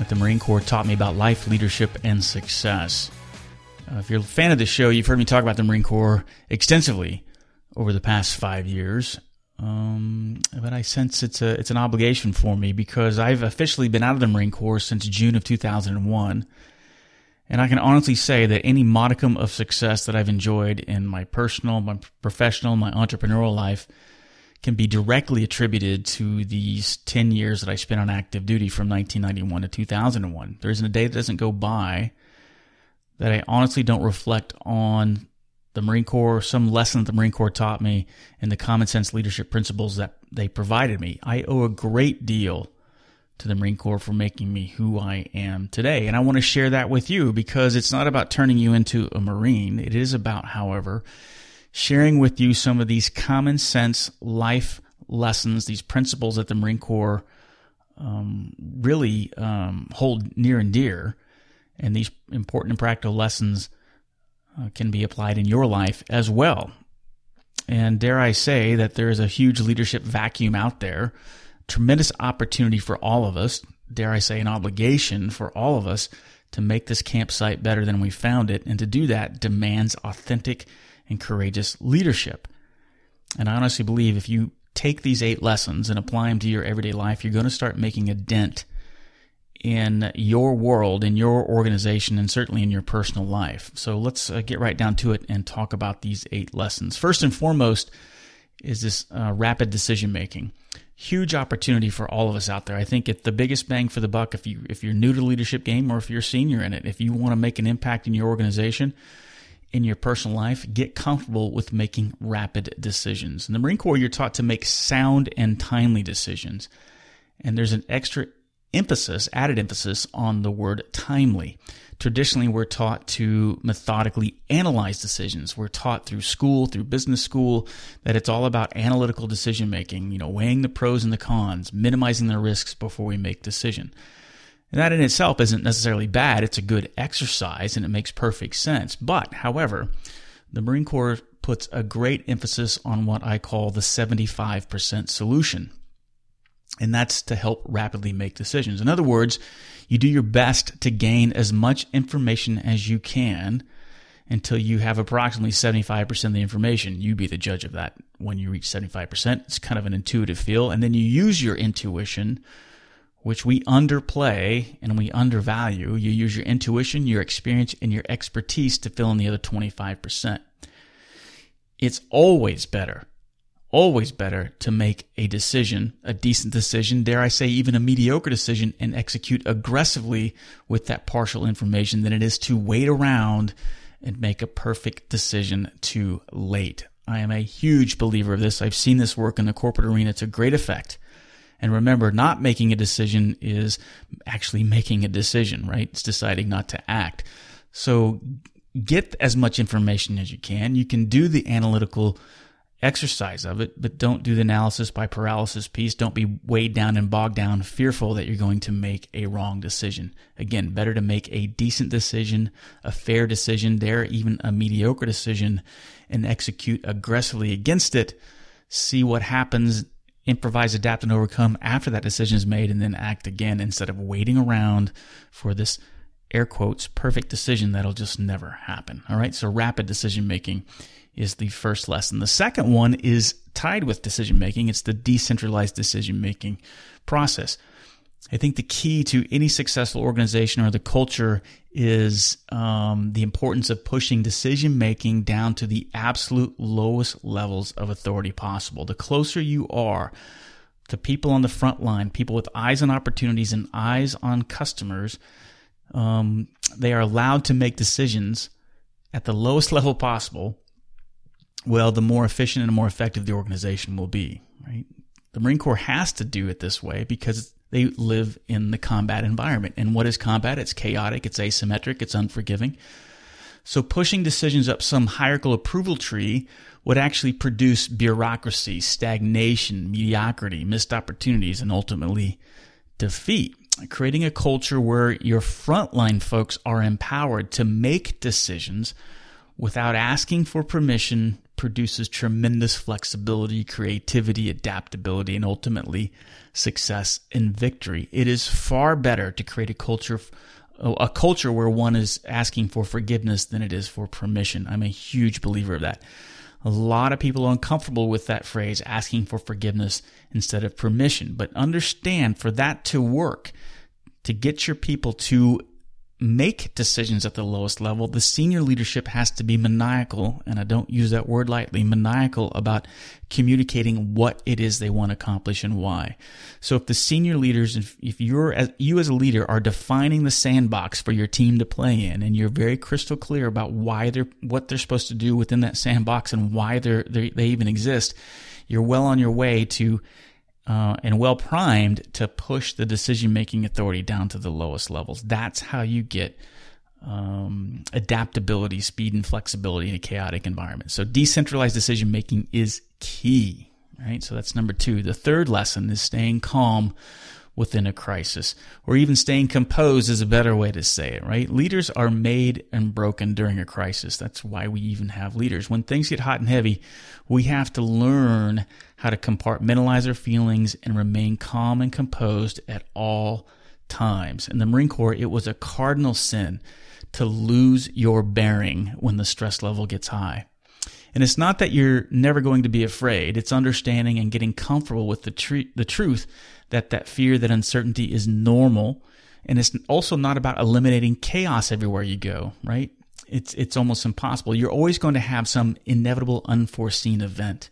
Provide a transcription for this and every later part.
that the Marine Corps taught me about life, leadership, and success. Uh, if you're a fan of the show, you've heard me talk about the Marine Corps extensively over the past five years. Um, but I sense it's a it's an obligation for me because I've officially been out of the Marine Corps since June of 2001, and I can honestly say that any modicum of success that I've enjoyed in my personal, my professional, my entrepreneurial life can be directly attributed to these 10 years that I spent on active duty from 1991 to 2001. There isn't a day that doesn't go by that I honestly don't reflect on the Marine Corps, some lesson that the Marine Corps taught me, and the common sense leadership principles that they provided me. I owe a great deal to the Marine Corps for making me who I am today. And I want to share that with you because it's not about turning you into a Marine. It is about, however, sharing with you some of these common sense life lessons, these principles that the Marine Corps um, really um, hold near and dear. And these important and practical lessons uh, can be applied in your life as well. And dare I say that there is a huge leadership vacuum out there, tremendous opportunity for all of us, dare I say, an obligation for all of us to make this campsite better than we found it. And to do that demands authentic and courageous leadership. And I honestly believe if you take these eight lessons and apply them to your everyday life, you're going to start making a dent in your world, in your organization, and certainly in your personal life. So let's uh, get right down to it and talk about these eight lessons. First and foremost is this uh, rapid decision making. Huge opportunity for all of us out there. I think it's the biggest bang for the buck if you if you're new to leadership game or if you're senior in it. If you want to make an impact in your organization, in your personal life, get comfortable with making rapid decisions. In the Marine Corps, you're taught to make sound and timely decisions. And there's an extra emphasis, added emphasis on the word timely. Traditionally, we're taught to methodically analyze decisions. We're taught through school, through business school, that it's all about analytical decision making, you know, weighing the pros and the cons, minimizing the risks before we make decision. And that in itself isn't necessarily bad. It's a good exercise and it makes perfect sense. But, however, the Marine Corps puts a great emphasis on what I call the 75% solution. And that's to help rapidly make decisions. In other words, you do your best to gain as much information as you can until you have approximately 75% of the information. You be the judge of that when you reach 75%. It's kind of an intuitive feel. And then you use your intuition which we underplay and we undervalue. You use your intuition, your experience, and your expertise to fill in the other 25%. It's always better, always better to make a decision, a decent decision, dare I say even a mediocre decision, and execute aggressively with that partial information than it is to wait around and make a perfect decision too late. I am a huge believer of this. I've seen this work in the corporate arena to great effect. And remember, not making a decision is actually making a decision, right? It's deciding not to act. So get as much information as you can. You can do the analytical exercise of it, but don't do the analysis by paralysis piece. Don't be weighed down and bogged down, fearful that you're going to make a wrong decision. Again, better to make a decent decision, a fair decision, there, even a mediocre decision, and execute aggressively against it. See what happens improvise, adapt, and overcome after that decision is made and then act again instead of waiting around for this air quotes perfect decision that'll just never happen. All right. So rapid decision making is the first lesson. The second one is tied with decision making. It's the decentralized decision making process. I think the key to any successful organization or the culture is um, the importance of pushing decision making down to the absolute lowest levels of authority possible. The closer you are to people on the front line, people with eyes on opportunities and eyes on customers, um, they are allowed to make decisions at the lowest level possible. Well, the more efficient and more effective the organization will be, right? The Marine Corps has to do it this way because They live in the combat environment. And what is combat? It's chaotic, it's asymmetric, it's unforgiving. So pushing decisions up some hierarchical approval tree would actually produce bureaucracy, stagnation, mediocrity, missed opportunities, and ultimately defeat. Creating a culture where your frontline folks are empowered to make decisions without asking for permission produces tremendous flexibility, creativity, adaptability, and ultimately success and victory. It is far better to create a culture a culture where one is asking for forgiveness than it is for permission. I'm a huge believer of that. A lot of people are uncomfortable with that phrase, asking for forgiveness instead of permission. But understand for that to work, to get your people to make decisions at the lowest level, the senior leadership has to be maniacal, and I don't use that word lightly, maniacal about communicating what it is they want to accomplish and why. So if the senior leaders, if, if you're, as, you as a leader are defining the sandbox for your team to play in, and you're very crystal clear about why they're, what they're supposed to do within that sandbox and why they're, they're they even exist, you're well on your way to uh, and well primed to push the decision making authority down to the lowest levels. That's how you get um, adaptability, speed, and flexibility in a chaotic environment. So, decentralized decision making is key, right? So, that's number two. The third lesson is staying calm within a crisis, or even staying composed is a better way to say it, right? Leaders are made and broken during a crisis. That's why we even have leaders. When things get hot and heavy, we have to learn how to compartmentalize our feelings and remain calm and composed at all times. In the Marine Corps, it was a cardinal sin to lose your bearing when the stress level gets high. And it's not that you're never going to be afraid. It's understanding and getting comfortable with the, tr- the truth that that fear, that uncertainty is normal. And it's also not about eliminating chaos everywhere you go, right? It's, it's almost impossible. You're always going to have some inevitable unforeseen event.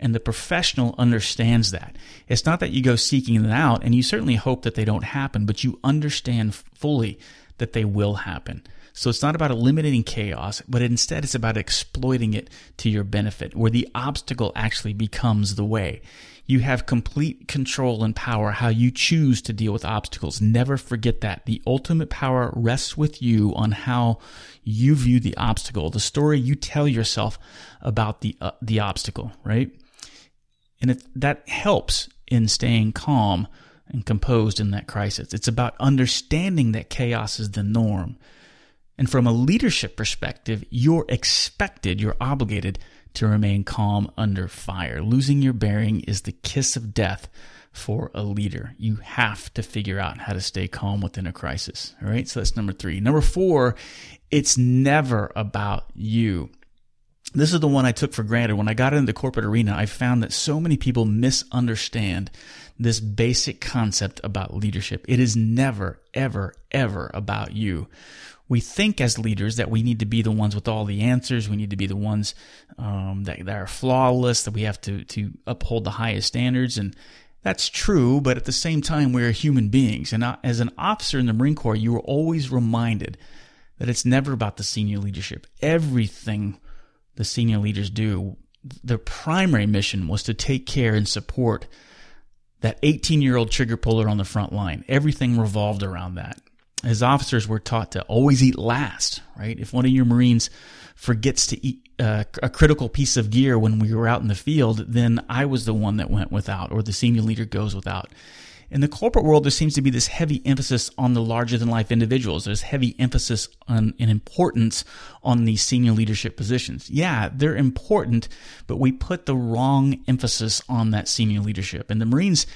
And the professional understands that. It's not that you go seeking them out and you certainly hope that they don't happen, but you understand fully that they will happen. So it's not about eliminating chaos, but instead it's about exploiting it to your benefit, where the obstacle actually becomes the way. You have complete control and power how you choose to deal with obstacles. Never forget that. The ultimate power rests with you on how you view the obstacle, the story you tell yourself about the uh, the obstacle, right? And it, that helps in staying calm and composed in that crisis. It's about understanding that chaos is the norm and from a leadership perspective, you're expected, you're obligated to remain calm under fire. Losing your bearing is the kiss of death for a leader. You have to figure out how to stay calm within a crisis. All right. So that's number three. Number four, it's never about you. This is the one I took for granted. When I got into the corporate arena, I found that so many people misunderstand this basic concept about leadership. It is never, ever, ever about you we think as leaders that we need to be the ones with all the answers. We need to be the ones um, that, that are flawless. That we have to to uphold the highest standards, and that's true. But at the same time, we're human beings, and as an officer in the Marine Corps, you are always reminded that it's never about the senior leadership. Everything the senior leaders do, their primary mission was to take care and support that 18 year old trigger puller on the front line. Everything revolved around that as officers, we're taught to always eat last, right? If one of your Marines forgets to eat uh, a critical piece of gear when we were out in the field, then I was the one that went without, or the senior leader goes without. In the corporate world, there seems to be this heavy emphasis on the larger than life individuals. There's heavy emphasis on an importance on these senior leadership positions. Yeah, they're important, but we put the wrong emphasis on that senior leadership. And the Marines,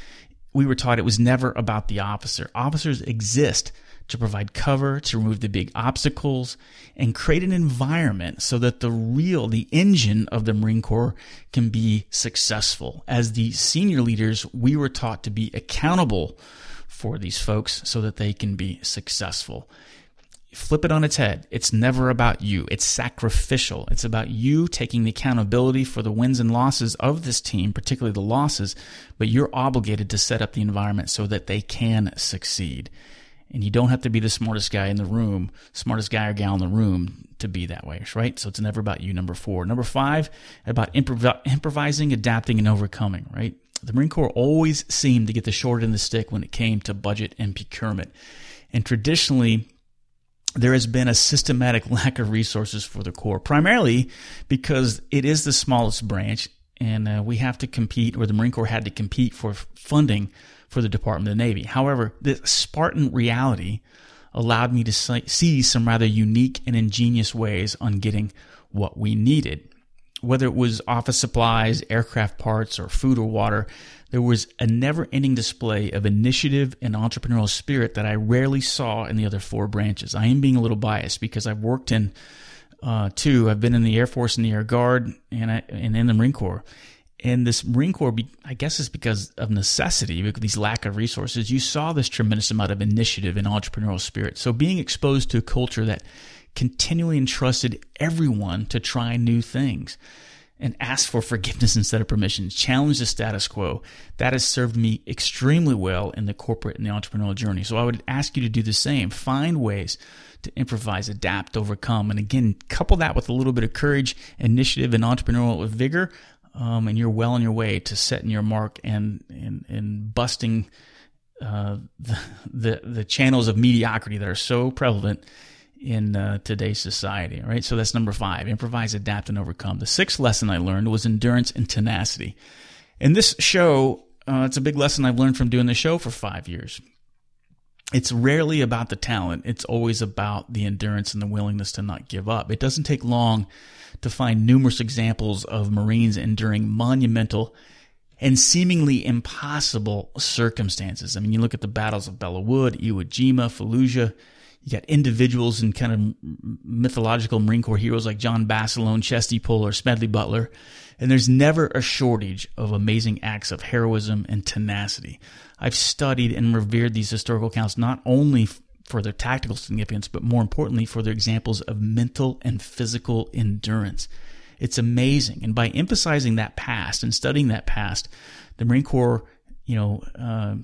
we were taught it was never about the officer. Officers exist to provide cover, to remove the big obstacles, and create an environment so that the real, the engine of the Marine Corps can be successful. As the senior leaders, we were taught to be accountable for these folks so that they can be successful. Flip it on its head. It's never about you. It's sacrificial. It's about you taking the accountability for the wins and losses of this team, particularly the losses, but you're obligated to set up the environment so that they can succeed. And you don't have to be the smartest guy in the room, smartest guy or gal in the room to be that way, right? So it's never about you. Number four. Number five, about improv- improvising, adapting, and overcoming, right? The Marine Corps always seemed to get the short end of the stick when it came to budget and procurement. And traditionally, there has been a systematic lack of resources for the Corps, primarily because it is the smallest branch and uh, we have to compete, or the Marine Corps had to compete for funding for the Department of the Navy. However, this Spartan reality allowed me to see some rather unique and ingenious ways on getting what we needed. Whether it was office supplies, aircraft parts, or food or water, there was a never ending display of initiative and entrepreneurial spirit that I rarely saw in the other four branches. I am being a little biased because I've worked in uh, two. I've been in the Air Force and the Air Guard and, I, and in the Marine Corps. And this Marine Corps, I guess, is because of necessity, because these lack of resources. You saw this tremendous amount of initiative and entrepreneurial spirit. So being exposed to a culture that continually entrusted everyone to try new things and ask for forgiveness instead of permission, challenge the status quo. That has served me extremely well in the corporate and the entrepreneurial journey. So I would ask you to do the same. Find ways to improvise, adapt, overcome. And again, couple that with a little bit of courage, initiative, and entrepreneurial vigor. Um, and you're well on your way to setting your mark and, and, and busting uh, the, the, the channels of mediocrity that are so prevalent in uh, today's society. Right, so that's number five: improvise, adapt, and overcome. The sixth lesson I learned was endurance and tenacity. In this show, uh, it's a big lesson I've learned from doing the show for five years. It's rarely about the talent; it's always about the endurance and the willingness to not give up. It doesn't take long to find numerous examples of Marines enduring monumental and seemingly impossible circumstances. I mean, you look at the battles of Belleau Wood, Iwo Jima, Fallujah you got individuals and kind of mythological Marine Corps heroes like John Basilone, Chesty Puller, Smedley Butler. And there's never a shortage of amazing acts of heroism and tenacity. I've studied and revered these historical accounts not only for their tactical significance, but more importantly for their examples of mental and physical endurance. It's amazing. And by emphasizing that past and studying that past, the Marine Corps, you know, uh,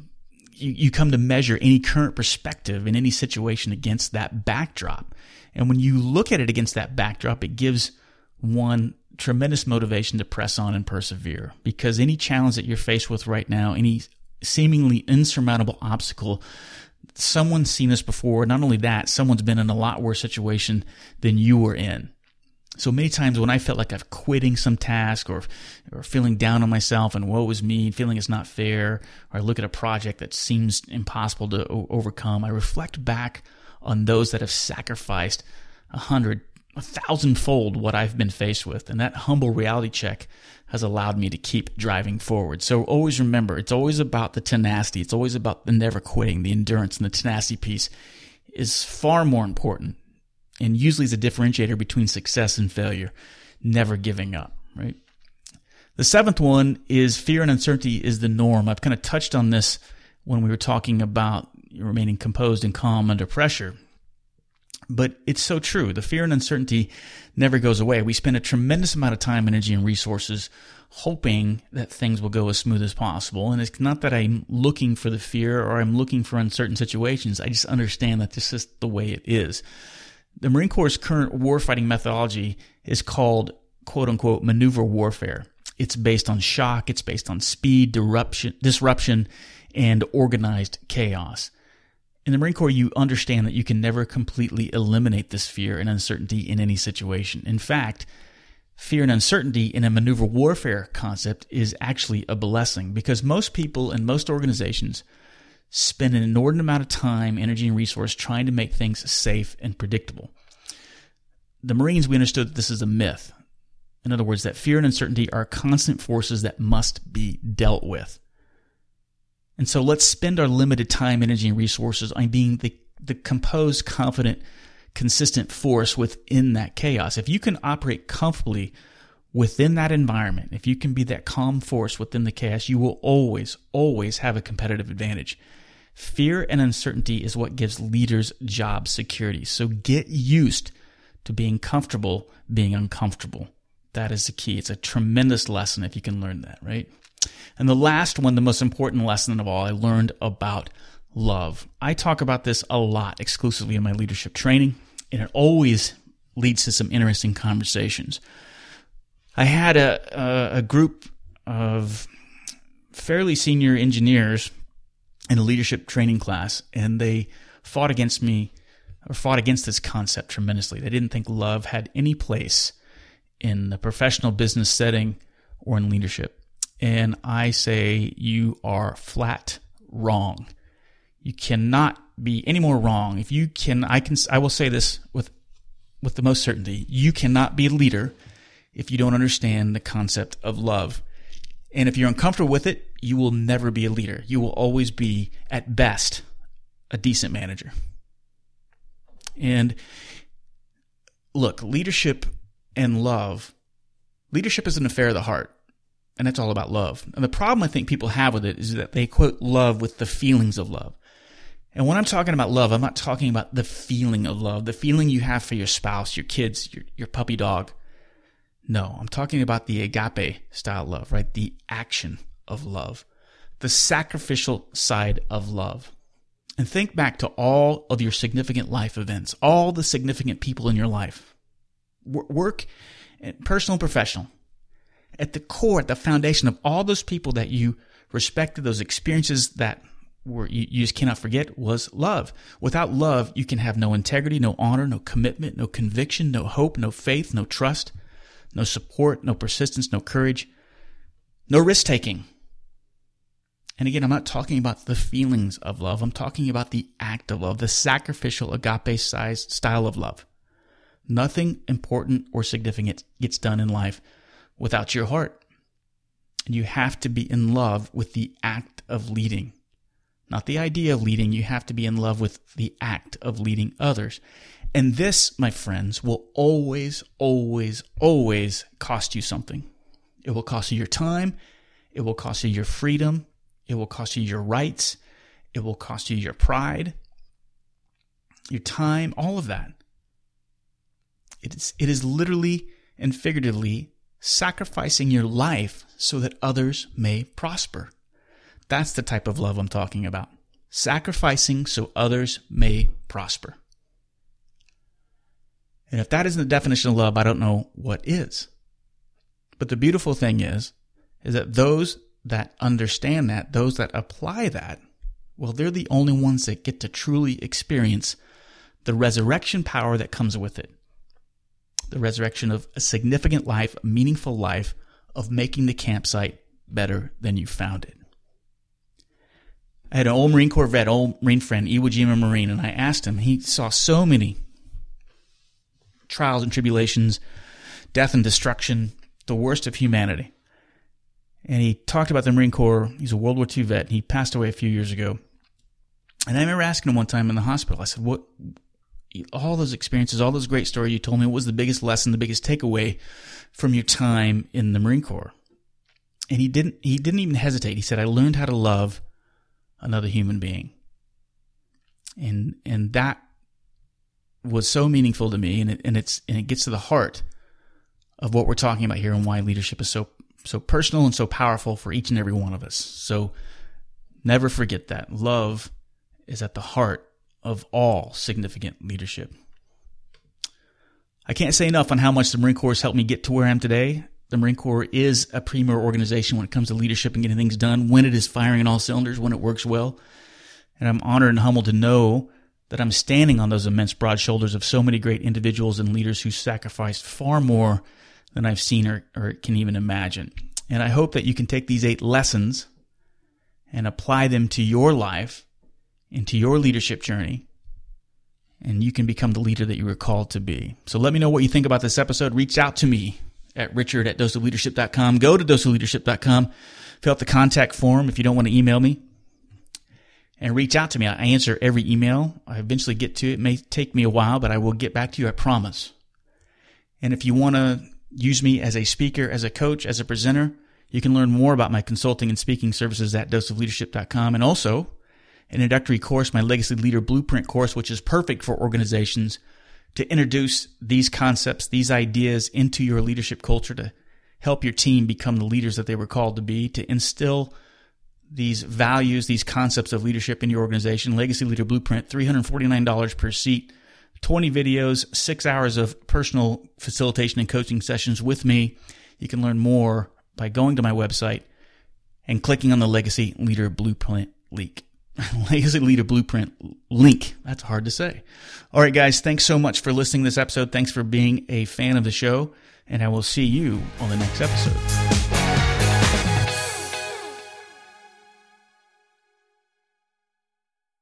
you, you come to measure any current perspective in any situation against that backdrop. And when you look at it against that backdrop, it gives one tremendous motivation to press on and persevere because any challenge that you're faced with right now, any seemingly insurmountable obstacle, someone's seen this before. Not only that, someone's been in a lot worse situation than you were in. So many times when I felt like I'm quitting some task or, or feeling down on myself and woe is me, feeling it's not fair, or I look at a project that seems impossible to o- overcome, I reflect back on those that have sacrificed a hundred, a thousandfold what I've been faced with. And that humble reality check has allowed me to keep driving forward. So always remember, it's always about the tenacity. It's always about the never quitting, the endurance and the tenacity piece is far more important and usually is a differentiator between success and failure, never giving up, right? The seventh one is fear and uncertainty is the norm. I've kind of touched on this when we were talking about remaining composed and calm under pressure. But it's so true. The fear and uncertainty never goes away. We spend a tremendous amount of time, energy, and resources hoping that things will go as smooth as possible. And it's not that I'm looking for the fear or I'm looking for uncertain situations. I just understand that this is the way it is. The Marine Corps' current warfighting methodology is called quote unquote maneuver warfare. It's based on shock, it's based on speed, disruption, disruption and organized chaos. In the Marine Corps, you understand that you can never completely eliminate this fear and uncertainty in any situation. In fact, fear and uncertainty in a maneuver warfare concept is actually a blessing because most people and most organizations spend an inordinate amount of time, energy, and resource trying to make things safe and predictable. The Marines, we understood that this is a myth. In other words, that fear and uncertainty are constant forces that must be dealt with. And so let's spend our limited time, energy, and resources on being the, the composed, confident, consistent force within that chaos. If you can operate comfortably within that environment, if you can be that calm force within the chaos, you will always, always have a competitive advantage. Fear and uncertainty is what gives leaders job security. So get used to being comfortable being uncomfortable. That is the key. It's a tremendous lesson if you can learn that, right? And the last one, the most important lesson of all, I learned about love. I talk about this a lot exclusively in my leadership training, and it always leads to some interesting conversations. I had a, a, a group of fairly senior engineers in a leadership training class, and they fought against me or fought against this concept tremendously. They didn't think love had any place in the professional business setting or in leadership. And I say you are flat wrong. You cannot be any more wrong. If you can, I can, I will say this with, with the most certainty. You cannot be a leader if you don't understand the concept of love. And if you're uncomfortable with it, you will never be a leader. You will always be, at best, a decent manager. And look, leadership and love, leadership is an affair of the heart. And that's all about love. And the problem I think people have with it is that they quote love with the feelings of love. And when I'm talking about love, I'm not talking about the feeling of love, the feeling you have for your spouse, your kids, your, your puppy dog. No, I'm talking about the agape style love, right? The action of love, the sacrificial side of love. And think back to all of your significant life events, all the significant people in your life, work, eh, personal and professional. At the core, at the foundation of all those people that you respected, those experiences that were you, you just cannot forget was love. Without love, you can have no integrity, no honor, no commitment, no conviction, no hope, no faith, no trust, no support, no persistence, no courage, no risk taking. And again, I'm not talking about the feelings of love. I'm talking about the act of love, the sacrificial agape size style of love. Nothing important or significant gets done in life without your heart. And you have to be in love with the act of leading. Not the idea of leading, you have to be in love with the act of leading others. And this, my friends, will always, always, always cost you something. It will cost you your time. It will cost you your freedom. It will cost you your rights. It will cost you your pride, your time, all of that. It is, it is literally and figuratively sacrificing your life so that others may prosper. That's the type of love I'm talking about. Sacrificing so others may prosper. And if that isn't the definition of love, I don't know what is. But the beautiful thing is, is that those that understand that, those that apply that, well, they're the only ones that get to truly experience the resurrection power that comes with it. The resurrection of a significant life, a meaningful life, of making the campsite better than you found it. I had an old Marine Corps vet, old Marine friend, Iwo Jima Marine, and I asked him, he saw so many trials and tribulations, death and destruction, the worst of humanity and he talked about the Marine Corps. He's a World War II vet. He passed away a few years ago. And I remember asking him one time in the hospital, I said, What, all those experiences, all those great stories you told me, what was the biggest lesson, the biggest takeaway from your time in the Marine Corps? And he didn't, he didn't even hesitate. He said, I learned how to love another human being. And, and that was so meaningful to me. And it, and it's, and it gets to the heart of what we're talking about here and why leadership is so so personal and so powerful for each and every one of us. So never forget that. Love is at the heart of all significant leadership. I can't say enough on how much the Marine Corps has helped me get to where I am today. The Marine Corps is a premier organization when it comes to leadership and getting things done, when it is firing on all cylinders, when it works well. And I'm honored and humbled to know that I'm standing on those immense broad shoulders of so many great individuals and leaders who sacrificed far more than I've seen or, or can even imagine. And I hope that you can take these eight lessons and apply them to your life and to your leadership journey. And you can become the leader that you were called to be. So let me know what you think about this episode. Reach out to me at richard at doseofleadership.com. Go to doseofleadership.com. Fill out the contact form if you don't want to email me. And reach out to me. I answer every email. I eventually get to it. It may take me a while, but I will get back to you, I promise. And if you want to use me as a speaker, as a coach, as a presenter. You can learn more about my consulting and speaking services at doseofleadership.com and also an introductory course, my Legacy Leader Blueprint course, which is perfect for organizations to introduce these concepts, these ideas into your leadership culture to help your team become the leaders that they were called to be, to instill these values, these concepts of leadership in your organization. Legacy Leader Blueprint, $349 per seat. 20 videos, six hours of personal facilitation and coaching sessions with me. You can learn more by going to my website and clicking on the Legacy Leader Blueprint link. Legacy Leader Blueprint link. That's hard to say. All right, guys, thanks so much for listening to this episode. Thanks for being a fan of the show, and I will see you on the next episode.